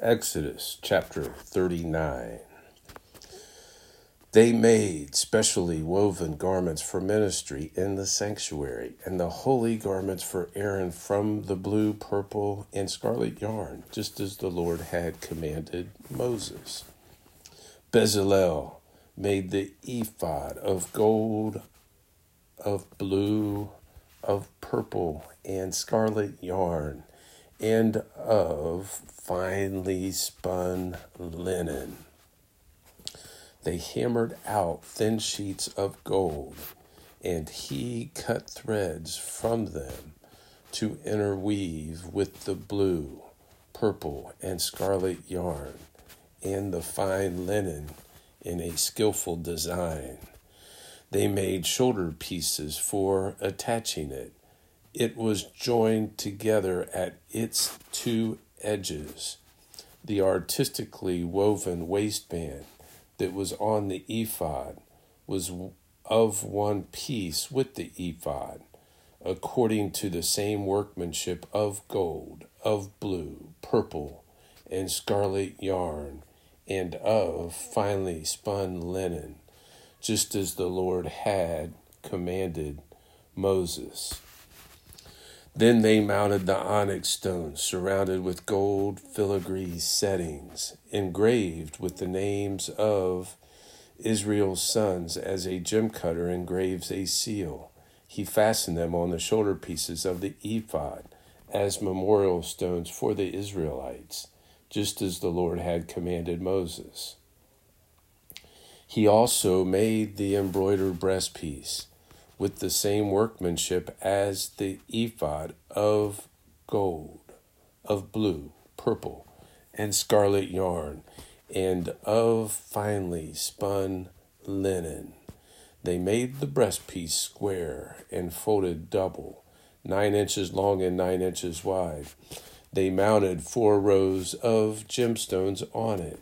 Exodus chapter 39. They made specially woven garments for ministry in the sanctuary, and the holy garments for Aaron from the blue, purple, and scarlet yarn, just as the Lord had commanded Moses. Bezalel made the ephod of gold, of blue, of purple, and scarlet yarn and of finely spun linen. They hammered out thin sheets of gold, and he cut threads from them to interweave with the blue, purple, and scarlet yarn and the fine linen in a skillful design. They made shoulder pieces for attaching it it was joined together at its two edges. The artistically woven waistband that was on the ephod was of one piece with the ephod, according to the same workmanship of gold, of blue, purple, and scarlet yarn, and of finely spun linen, just as the Lord had commanded Moses. Then they mounted the onyx stones surrounded with gold filigree settings, engraved with the names of Israel's sons as a gem cutter engraves a seal. He fastened them on the shoulder pieces of the ephod as memorial stones for the Israelites, just as the Lord had commanded Moses. He also made the embroidered breastpiece with the same workmanship as the ephod of gold, of blue, purple, and scarlet yarn, and of finely spun linen. They made the breastpiece square and folded double, nine inches long and nine inches wide. They mounted four rows of gemstones on it.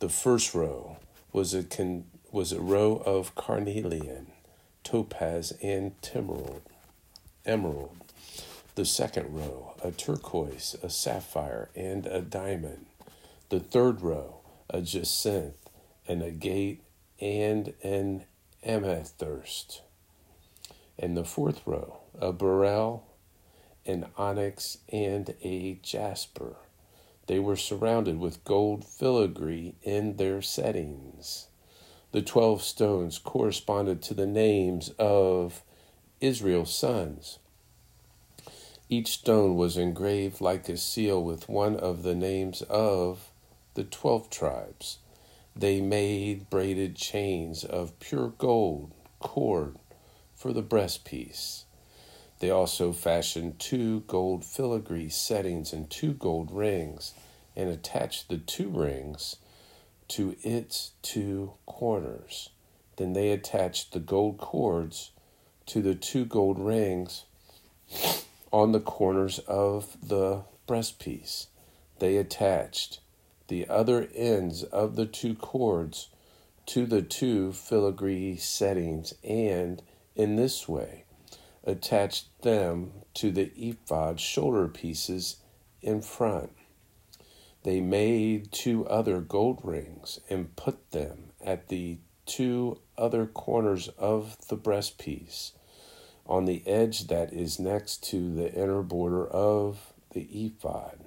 The first row was a, con- was a row of carnelian topaz, and emerald. Emerald. The second row, a turquoise, a sapphire, and a diamond. The third row, a jacinth, an agate, and an amethyst. And the fourth row, a beryl, an onyx, and a jasper. They were surrounded with gold filigree in their settings. The twelve stones corresponded to the names of Israel's sons. Each stone was engraved like a seal with one of the names of the twelve tribes. They made braided chains of pure gold cord for the breastpiece. They also fashioned two gold filigree settings and two gold rings, and attached the two rings to its two corners. Then they attached the gold cords to the two gold rings on the corners of the breastpiece. They attached the other ends of the two cords to the two filigree settings and, in this way, attached them to the ephod shoulder pieces in front. They made two other gold rings and put them at the two other corners of the breastpiece on the edge that is next to the inner border of the ephod.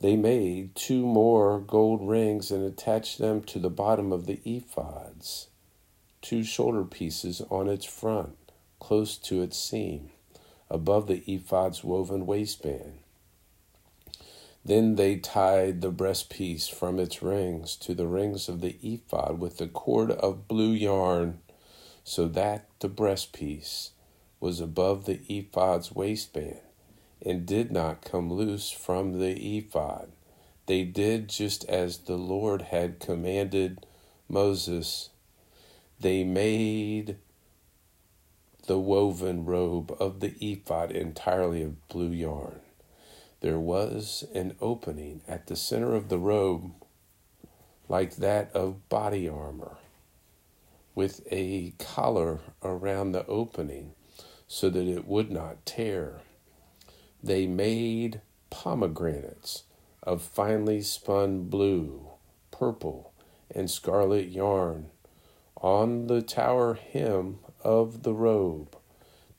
They made two more gold rings and attached them to the bottom of the ephods, two shoulder pieces on its front, close to its seam, above the ephod's woven waistband. Then they tied the breastpiece from its rings to the rings of the ephod with a cord of blue yarn, so that the breastpiece was above the ephod's waistband and did not come loose from the ephod. They did just as the Lord had commanded Moses. They made the woven robe of the ephod entirely of blue yarn there was an opening at the center of the robe like that of body armor, with a collar around the opening so that it would not tear. They made pomegranates of finely spun blue, purple, and scarlet yarn. On the tower hem of the robe,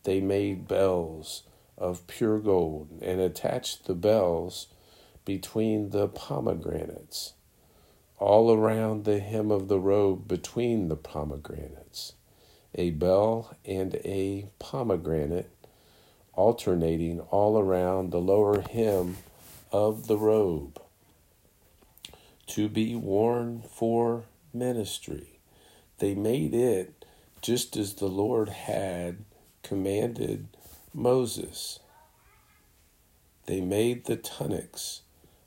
they made bells of pure gold and attached the bells between the pomegranates, all around the hem of the robe between the pomegranates, a bell and a pomegranate alternating all around the lower hem of the robe to be worn for ministry. They made it just as the Lord had commanded Moses. They made the tunics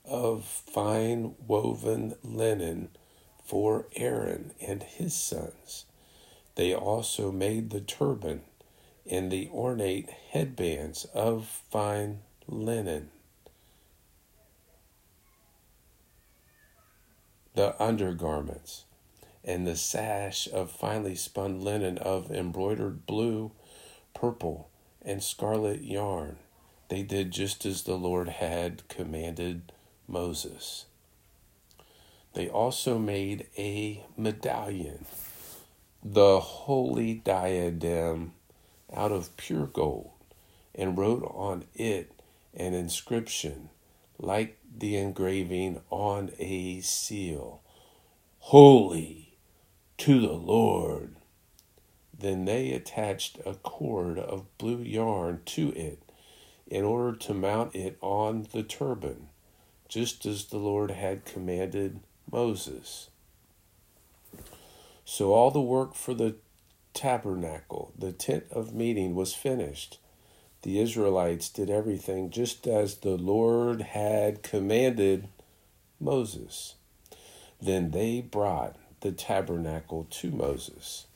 of fine woven linen for Aaron and his sons. They also made the turban and the ornate headbands of fine linen. The undergarments and the sash of finely spun linen of embroidered blue, purple, and scarlet yarn. They did just as the Lord had commanded Moses. They also made a medallion, the holy diadem out of pure gold, and wrote on it an inscription like the engraving on a seal Holy to the Lord. Then they attached a cord of blue yarn to it in order to mount it on the turban, just as the Lord had commanded Moses. So all the work for the tabernacle, the tent of meeting, was finished. The Israelites did everything just as the Lord had commanded Moses. Then they brought the tabernacle to Moses,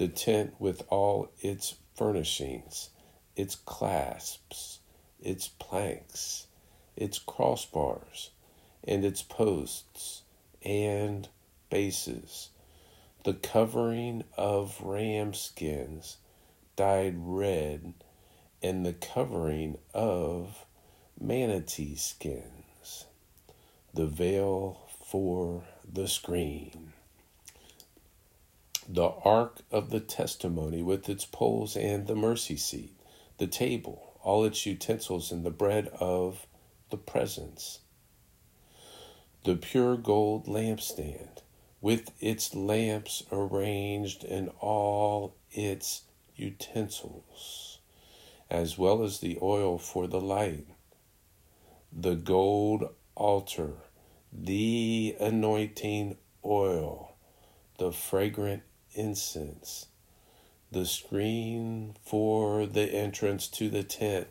the tent with all its furnishings, its clasps, its planks, its crossbars, and its posts and bases. The covering of ram skins dyed red, and the covering of manatee skins, the veil for the screen, the ark of the testimony with its poles and the mercy seat, the table, all its utensils, and the bread of the presence, the pure gold lampstand with its lamps arranged and all its utensils, as well as the oil for the light, the gold altar, the anointing oil, the fragrant incense, the screen for the entrance to the tent,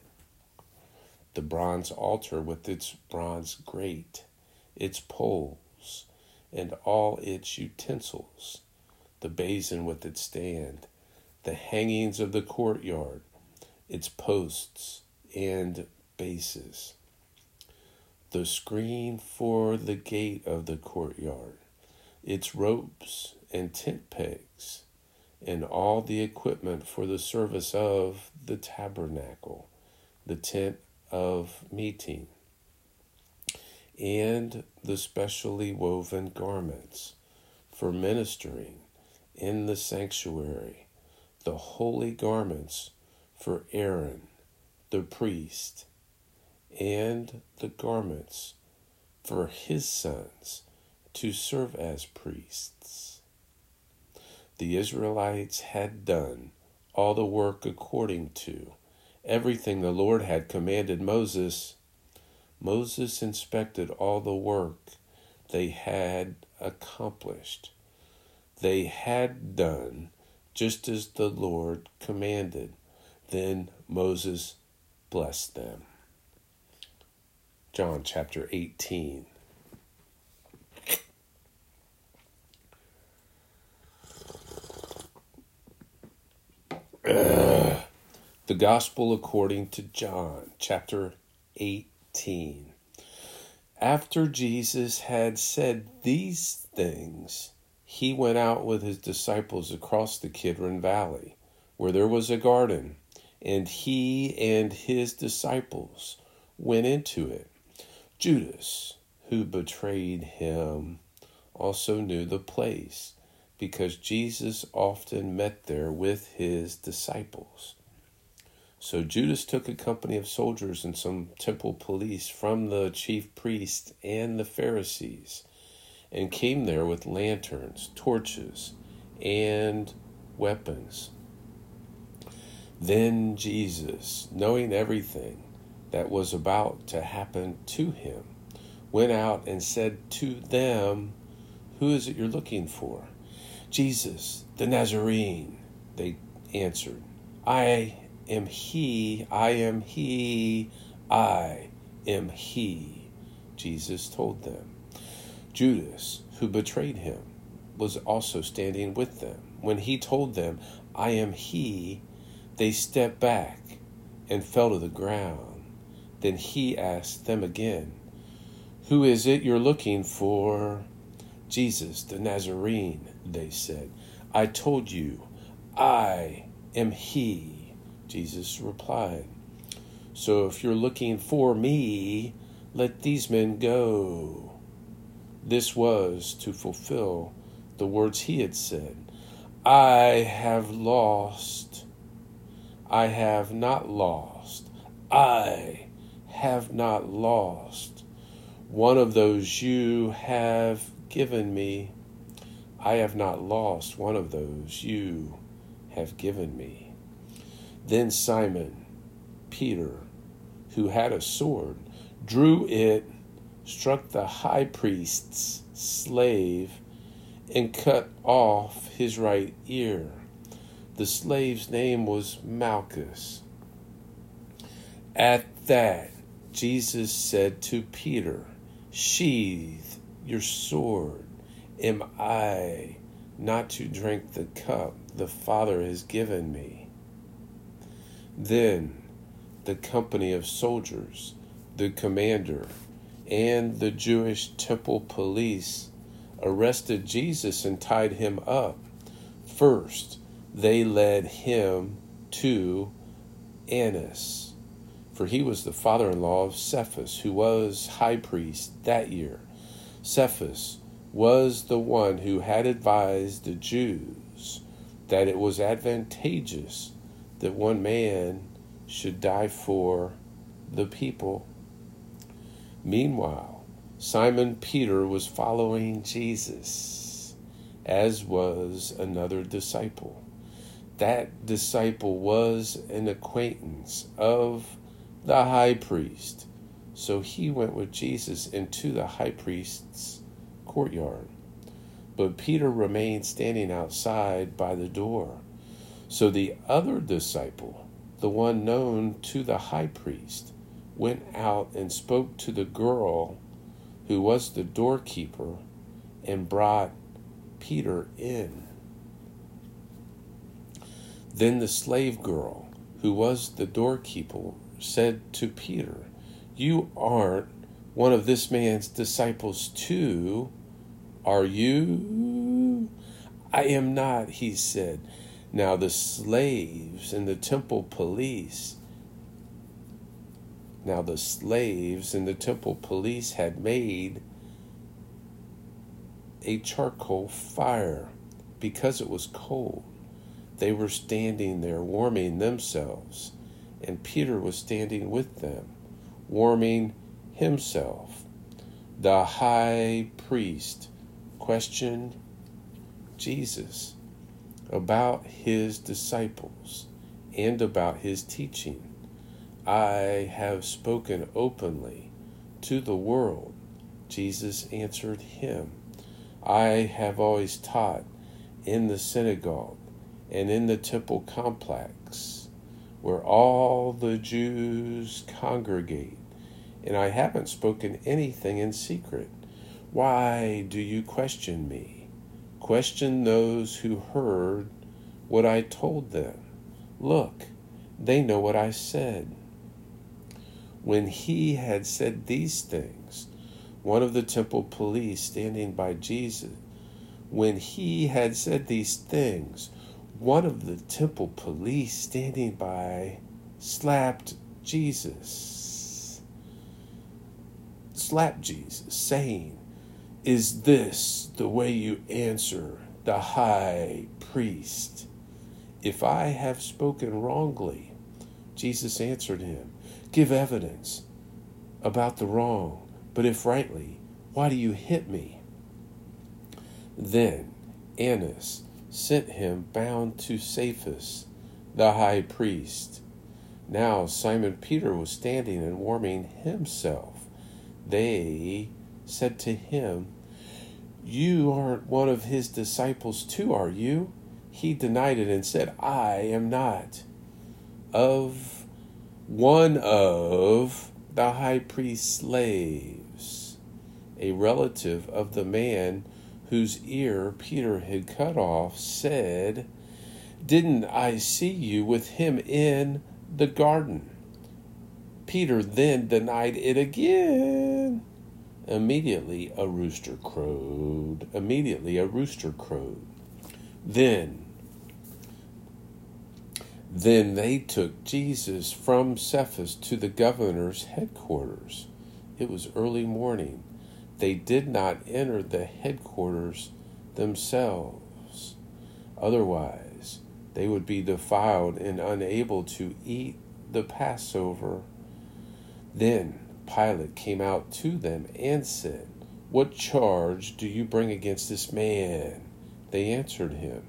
the bronze altar with its bronze grate, its poles, and all its utensils, the basin with its stand, the hangings of the courtyard, its posts and bases, the screen for the gate of the courtyard, its ropes and tent pegs, and all the equipment for the service of the tabernacle, the tent of meeting and the specially woven garments for ministering in the sanctuary, the holy garments for Aaron, the priest, and the garments for his sons to serve as priests. The Israelites had done all the work according to everything the Lord had commanded Moses Moses inspected all the work they had accomplished. They had done just as the Lord commanded. Then Moses blessed them. John chapter 18. Uh, the Gospel according to John chapter 18. 18. After Jesus had said these things, he went out with his disciples across the Kidron Valley, where there was a garden, and he and his disciples went into it. Judas, who betrayed him also knew the place because Jesus often met there with his disciples. So Judas took a company of soldiers and some temple police from the chief priests and the Pharisees and came there with lanterns, torches, and weapons. Then Jesus, knowing everything that was about to happen to him, went out and said to them, Who is it you're looking for? Jesus, the Nazarene, they answered. I am he, I am he, I am he, Jesus told them. Judas, who betrayed him, was also standing with them. When he told them, I am he, they stepped back and fell to the ground. Then he asked them again, Who is it you're looking for? Jesus, the Nazarene, they said. I told you, I am he. Jesus replied, So if you're looking for me, let these men go. This was to fulfill the words he had said I have lost. I have not lost. I have not lost. One of those you have given me. I have not lost one of those you have given me. Then Simon, Peter, who had a sword, drew it, struck the high priest's slave, and cut off his right ear. The slave's name was Malchus. At that, Jesus said to Peter, Sheathe your sword. Am I not to drink the cup the Father has given me? Then the company of soldiers, the commander, and the Jewish temple police arrested Jesus and tied him up. First, they led him to Annas, for he was the father in law of Caiaphas, who was high priest that year. Caiaphas was the one who had advised the Jews that it was advantageous that one man should die for the people. Meanwhile, Simon Peter was following Jesus, as was another disciple. That disciple was an acquaintance of the high priest so he went with Jesus into the high priest's courtyard. But Peter remained standing outside by the door. So the other disciple, the one known to the high priest, went out and spoke to the girl who was the doorkeeper and brought Peter in. Then the slave girl, who was the doorkeeper, said to Peter, you aren't one of this man's disciples too, are you? I am not, he said. Now the slaves and the temple police now the slaves and the temple police had made a charcoal fire because it was cold. They were standing there warming themselves, and Peter was standing with them warming himself. The high priest questioned Jesus about his disciples and about his teaching. I have spoken openly to the world. Jesus answered him. I have always taught in the synagogue and in the temple complex where all the Jews congregate and I haven't spoken anything in secret. Why do you question me? Question those who heard what I told them. Look, they know what I said. When he had said these things, one of the temple police standing by Jesus, when he had said these things, one of the temple police standing by slapped Jesus slapped Jesus, saying, Is this the way you answer the high priest? If I have spoken wrongly, Jesus answered him, Give evidence about the wrong, but if rightly, why do you hit me? Then Annas sent him bound to Caiaphas, the high priest. Now Simon Peter was standing and warming himself. They said to him, You aren't one of his disciples too, are you? He denied it and said, I am not. Of one of the high priest's slaves, a relative of the man whose ear Peter had cut off, said, Didn't I see you with him in the garden? Peter then denied it again. Immediately a rooster crowed. Immediately a rooster crowed. Then, then they took Jesus from Caiaphas to the governor's headquarters. It was early morning they did not enter the headquarters themselves. Otherwise, they would be defiled and unable to eat the Passover. Then Pilate came out to them and said, What charge do you bring against this man? They answered him,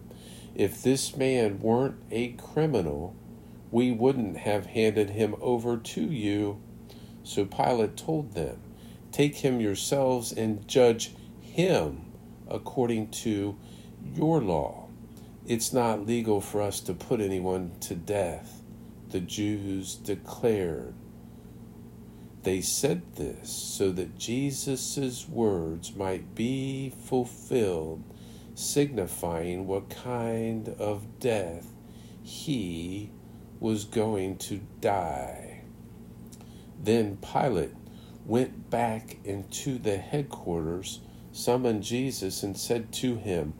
If this man weren't a criminal, we wouldn't have handed him over to you. So Pilate told them, Take him yourselves and judge him according to your law. It's not legal for us to put anyone to death, the Jews declared. They said this so that Jesus' words might be fulfilled, signifying what kind of death he was going to die. Then Pilate went back into the headquarters, summoned Jesus, and said to him,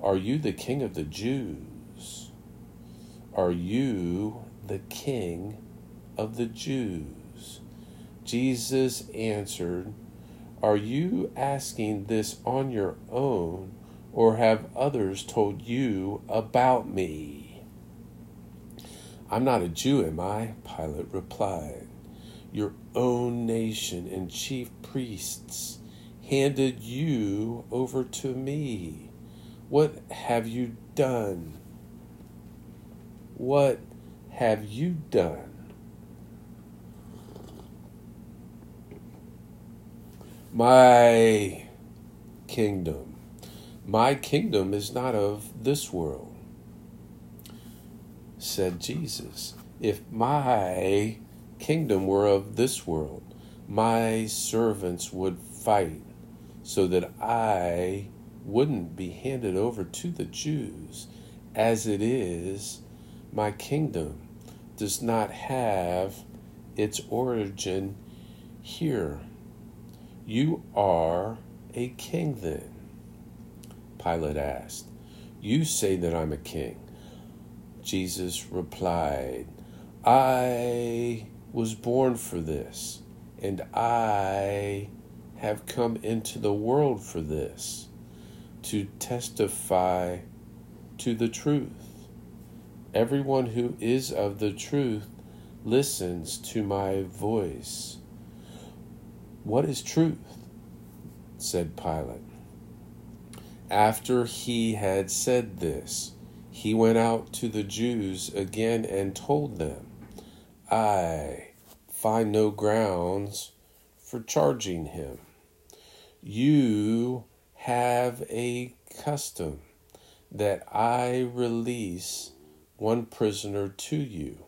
Are you the king of the Jews? Are you the king of the Jews? Jesus answered, Are you asking this on your own, or have others told you about me? I'm not a Jew, am I? Pilate replied your own nation and chief priests handed you over to me. What have you done? What have you done? My kingdom. My kingdom is not of this world, said Jesus. If my kingdom were of this world, my servants would fight so that I wouldn't be handed over to the Jews. As it is, my kingdom does not have its origin here. You are a king then. Pilate asked, You say that I'm a king. Jesus replied, I was born for this, and I have come into the world for this to testify to the truth. Everyone who is of the truth listens to my voice. What is truth? said Pilate. After he had said this, he went out to the Jews again and told them, I find no grounds for charging him. You have a custom that I release one prisoner to you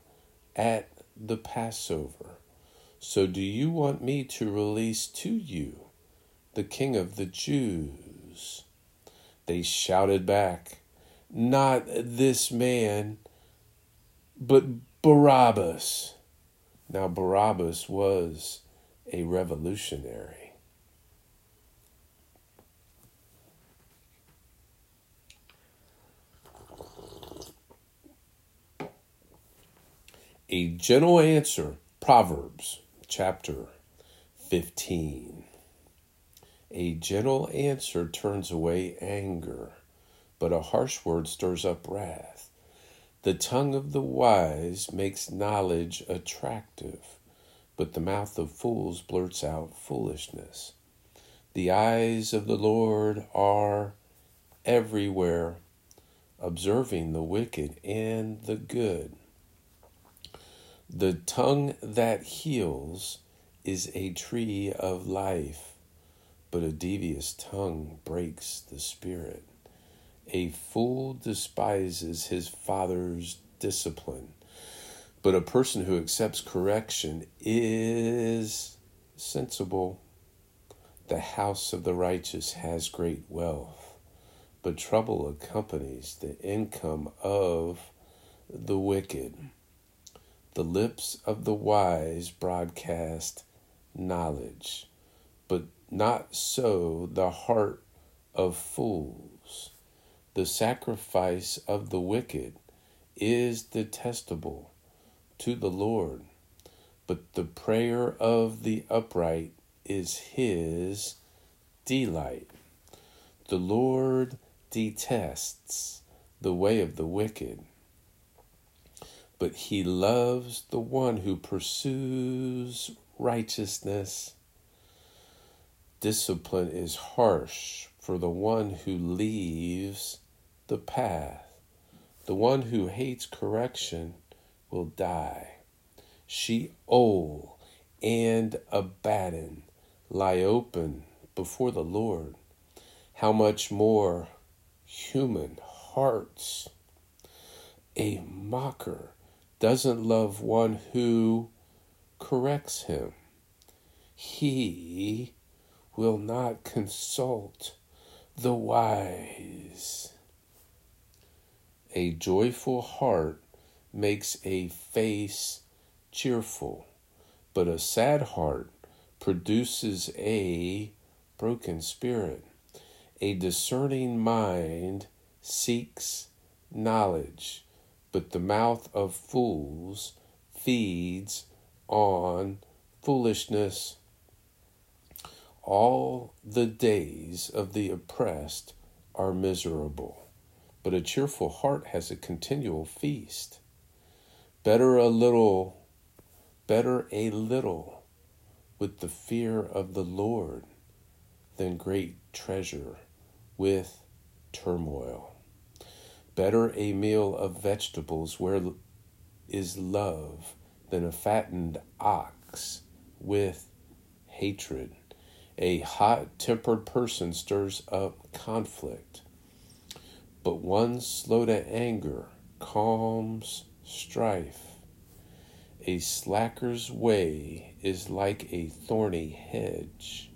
at the Passover. So do you want me to release to you the king of the Jews? They shouted back, Not this man, but Barabbas. Now, Barabbas was a revolutionary. A gentle answer, Proverbs chapter 15. A gentle answer turns away anger, but a harsh word stirs up wrath. The tongue of the wise makes knowledge attractive, but the mouth of fools blurts out foolishness. The eyes of the Lord are everywhere, observing the wicked and the good. The tongue that heals is a tree of life, but a devious tongue breaks the spirit. A fool despises his father's discipline, but a person who accepts correction is sensible. The house of the righteous has great wealth, but trouble accompanies the income of the wicked. The lips of the wise broadcast knowledge, but not so the heart of fools. The sacrifice of the wicked is detestable to the Lord, but the prayer of the upright is his delight. The Lord detests the way of the wicked, but he loves the one who pursues righteousness. Discipline is harsh for the one who leaves the path. The one who hates correction will die. Sheol and Abaddon lie open before the Lord, how much more human hearts? A mocker doesn't love one who corrects him. He will not consult the wise. A joyful heart makes a face cheerful, but a sad heart produces a broken spirit. A discerning mind seeks knowledge, but the mouth of fools feeds on foolishness. All the days of the oppressed are miserable, but a cheerful heart has a continual feast. Better a little, better a little with the fear of the Lord than great treasure with turmoil. Better a meal of vegetables where is love than a fattened ox with hatred. A hot tempered person stirs up conflict, but one slow to anger calms strife. A slacker's way is like a thorny hedge,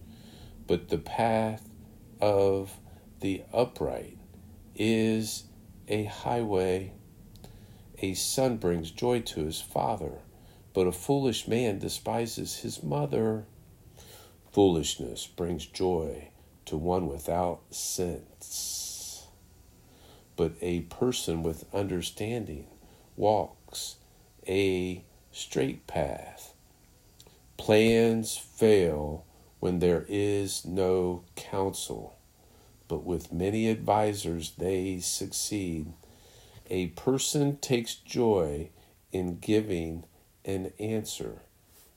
but the path of the upright is a highway. A son brings joy to his father, but a foolish man despises his mother. Foolishness brings joy to one without sense, but a person with understanding walks a straight path. Plans fail when there is no counsel, but with many advisers they succeed. A person takes joy in giving an answer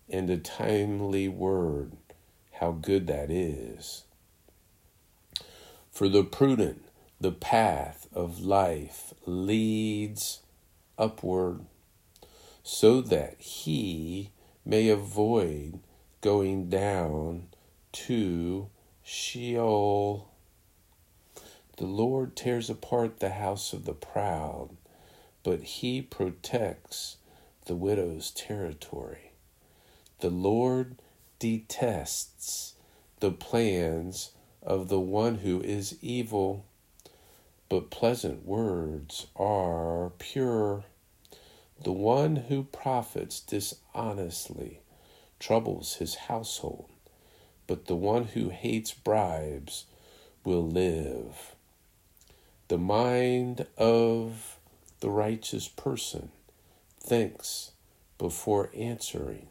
and a timely word. How good that is. For the prudent, the path of life leads upward so that he may avoid going down to Sheol. The Lord tears apart the house of the proud, but he protects the widow's territory. The Lord detests the plans of the one who is evil, but pleasant words are pure. The one who profits dishonestly troubles his household, but the one who hates bribes will live. The mind of the righteous person thinks before answering,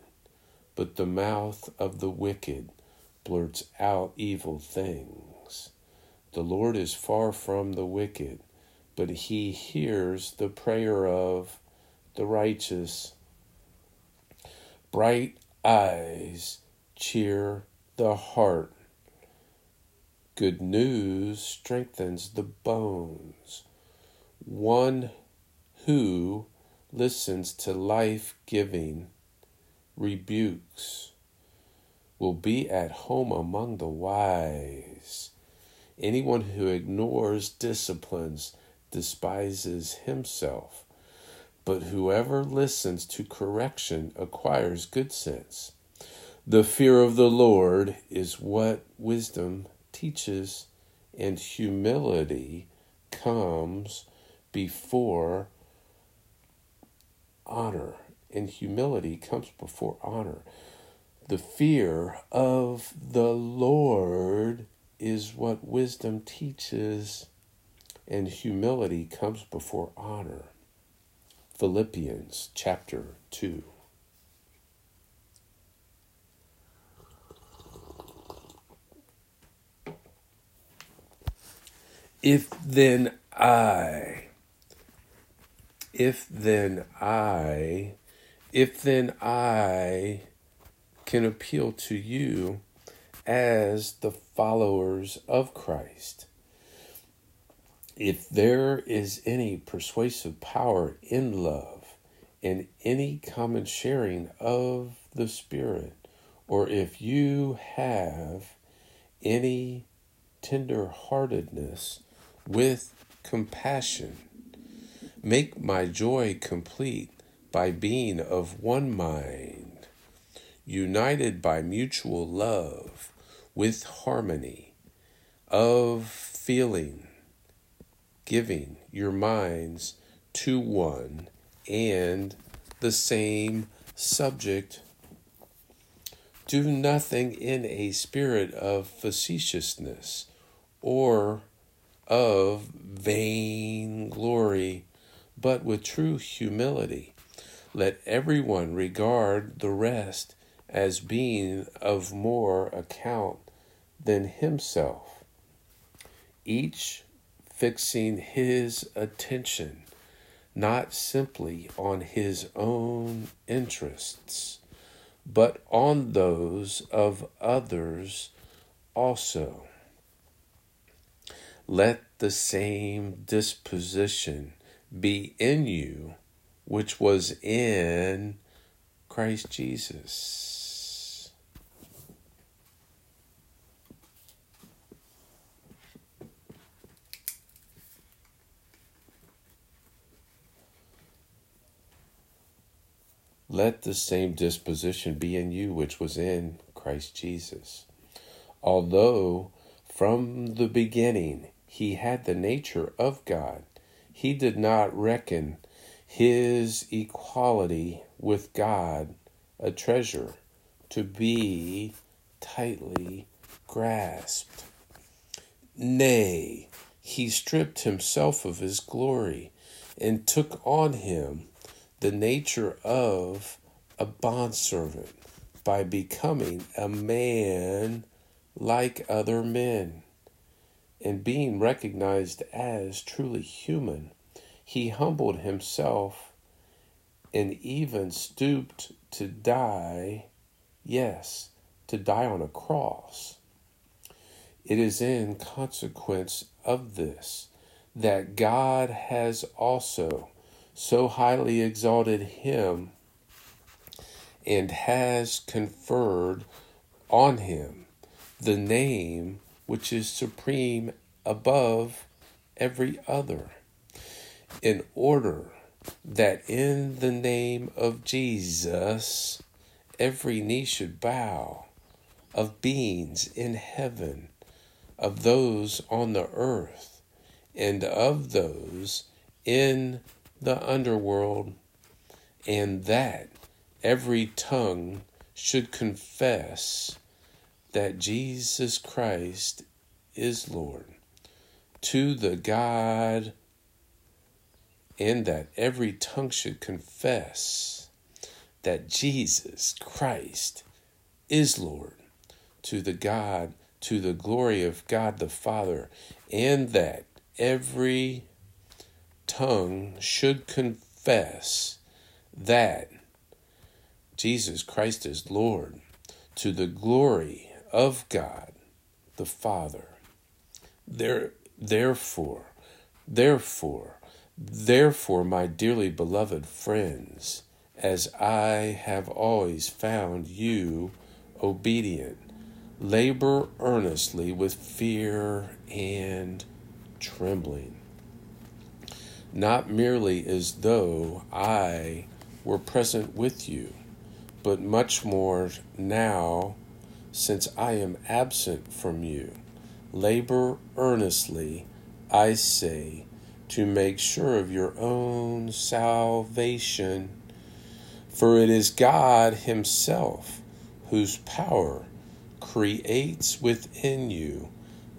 but the mouth of the wicked blurts out evil things. The Lord is far from the wicked, but he hears the prayer of the righteous. Bright eyes cheer the heart. Good news strengthens the bones. One who listens to life giving rebukes will be at home among the wise. Anyone who ignores disciplines despises himself, but whoever listens to correction acquires good sense. The fear of the Lord is what wisdom teaches, and humility comes before honor. And humility comes before honor. The fear of the Lord is what wisdom teaches, and humility comes before honor. Philippians chapter 2. If then I, if then I, if then I can appeal to you as the followers of Christ. If there is any persuasive power in love and any common sharing of the Spirit, or if you have any tender heartedness with compassion, make my joy complete by being of one mind, united by mutual love with harmony of feeling, giving your minds to one and the same subject. Do nothing in a spirit of facetiousness or of vain glory, but with true humility. Let everyone regard the rest as being of more account than himself, each fixing his attention not simply on his own interests, but on those of others also. Let the same disposition be in you which was in Christ Jesus. Let the same disposition be in you which was in Christ Jesus. Although from the beginning he had the nature of God, he did not reckon his equality with God a treasure to be tightly grasped. Nay, he stripped himself of his glory and took on him the nature of a bondservant by becoming a man like other men. And being recognized as truly human, he humbled himself and even stooped to die, yes, to die on a cross. It is in consequence of this that God has also so highly exalted him and has conferred on him the name which is supreme above every other, in order that in the name of Jesus every knee should bow of beings in heaven, of those on the earth, and of those in the underworld, and that every tongue should confess that Jesus Christ is Lord to the God, and that every tongue should confess that Jesus Christ is Lord to the God, to the glory of God the Father, and that every tongue should confess that Jesus Christ is Lord, to the glory of God the Father. There, therefore, therefore, therefore, my dearly beloved friends, as I have always found you obedient, labor earnestly with fear and trembling, not merely as though I were present with you, but much more now since I am absent from you. Labor earnestly, I say, to make sure of your own salvation. For it is God Himself whose power creates within you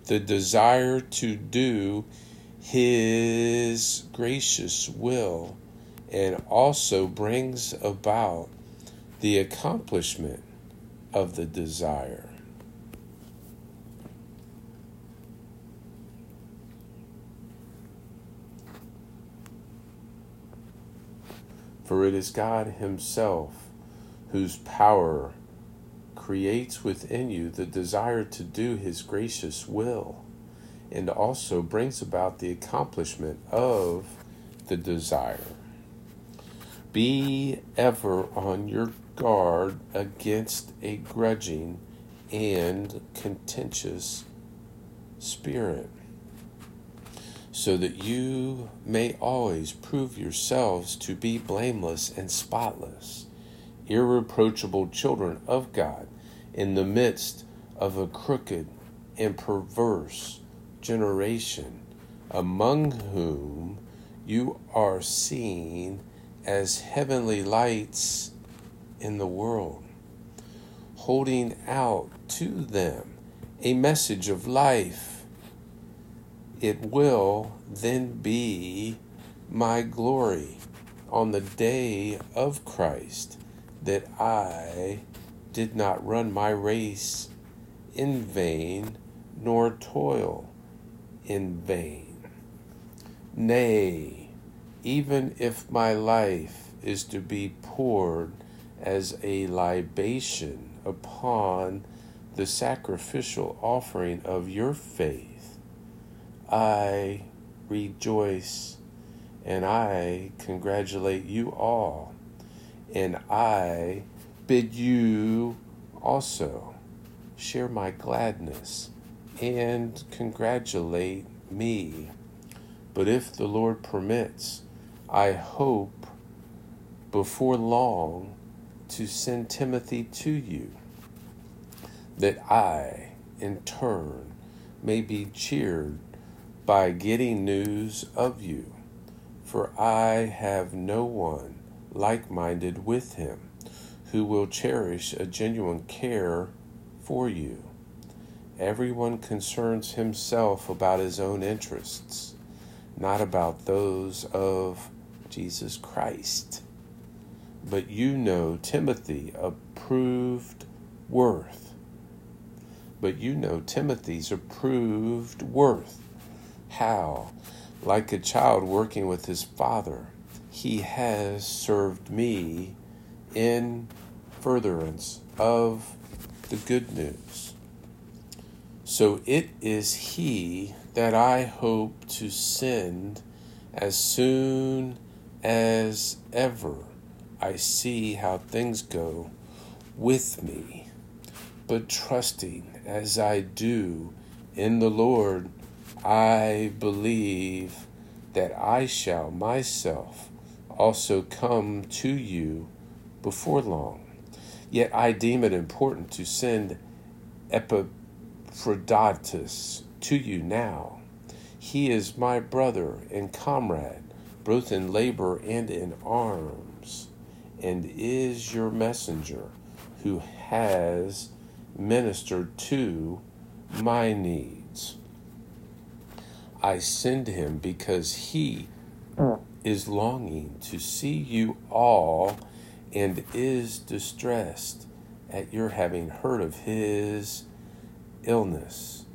the desire to do His gracious will and also brings about the accomplishment of the desire. For it is God Himself whose power creates within you the desire to do His gracious will and also brings about the accomplishment of the desire. Be ever on your guard against a grudging and contentious spirit, so that you may always prove yourselves to be blameless and spotless, irreproachable children of God in the midst of a crooked and perverse generation, among whom you are seen as heavenly lights in the world, holding out to them a message of life. It will then be my glory on the day of Christ that I did not run my race in vain, nor toil in vain. Nay, even if my life is to be poured as a libation upon the sacrificial offering of your faith, I rejoice and I congratulate you all, and I bid you also share my gladness and congratulate me. But if the Lord permits, I hope before long to send Timothy to you, that I, in turn, may be cheered by getting news of you. For I have no one like minded with him who will cherish a genuine care for you. Everyone concerns himself about his own interests, not about those of Jesus Christ. But you know Timothy approved worth. But you know Timothy's approved worth. How, like a child working with his father, he has served me in furtherance of the good news. So it is he that I hope to send as soon as ever I see how things go with me. But trusting as I do in the Lord, I believe that I shall myself also come to you before long. Yet I deem it important to send Epaphroditus to you now. He is my brother and comrade, both in labor and in arms, and is your messenger who has ministered to my needs. I send him because he is longing to see you all and is distressed at your having heard of his illness.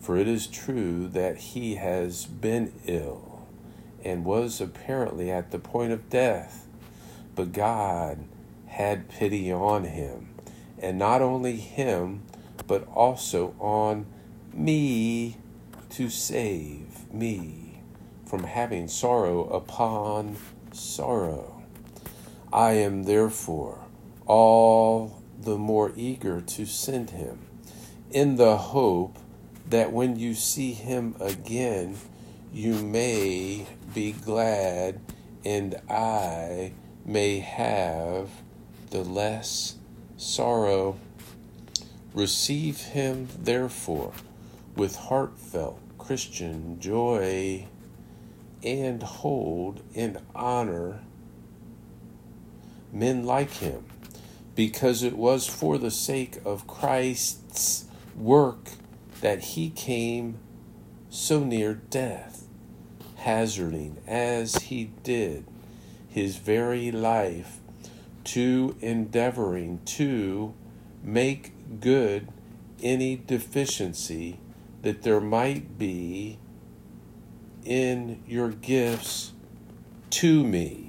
For it is true that he has been ill and was apparently at the point of death. But God had pity on him, and not only him, but also on me to save me from having sorrow upon sorrow. I am therefore all the more eager to send him, in the hope that when you see him again, you may be glad and I may have the less sorrow. Receive him, therefore, with heartfelt Christian joy and hold in honor men like him, because it was for the sake of Christ's work that he came so near death, hazarding as he did his very life to endeavoring to make good any deficiency that there might be in your gifts to me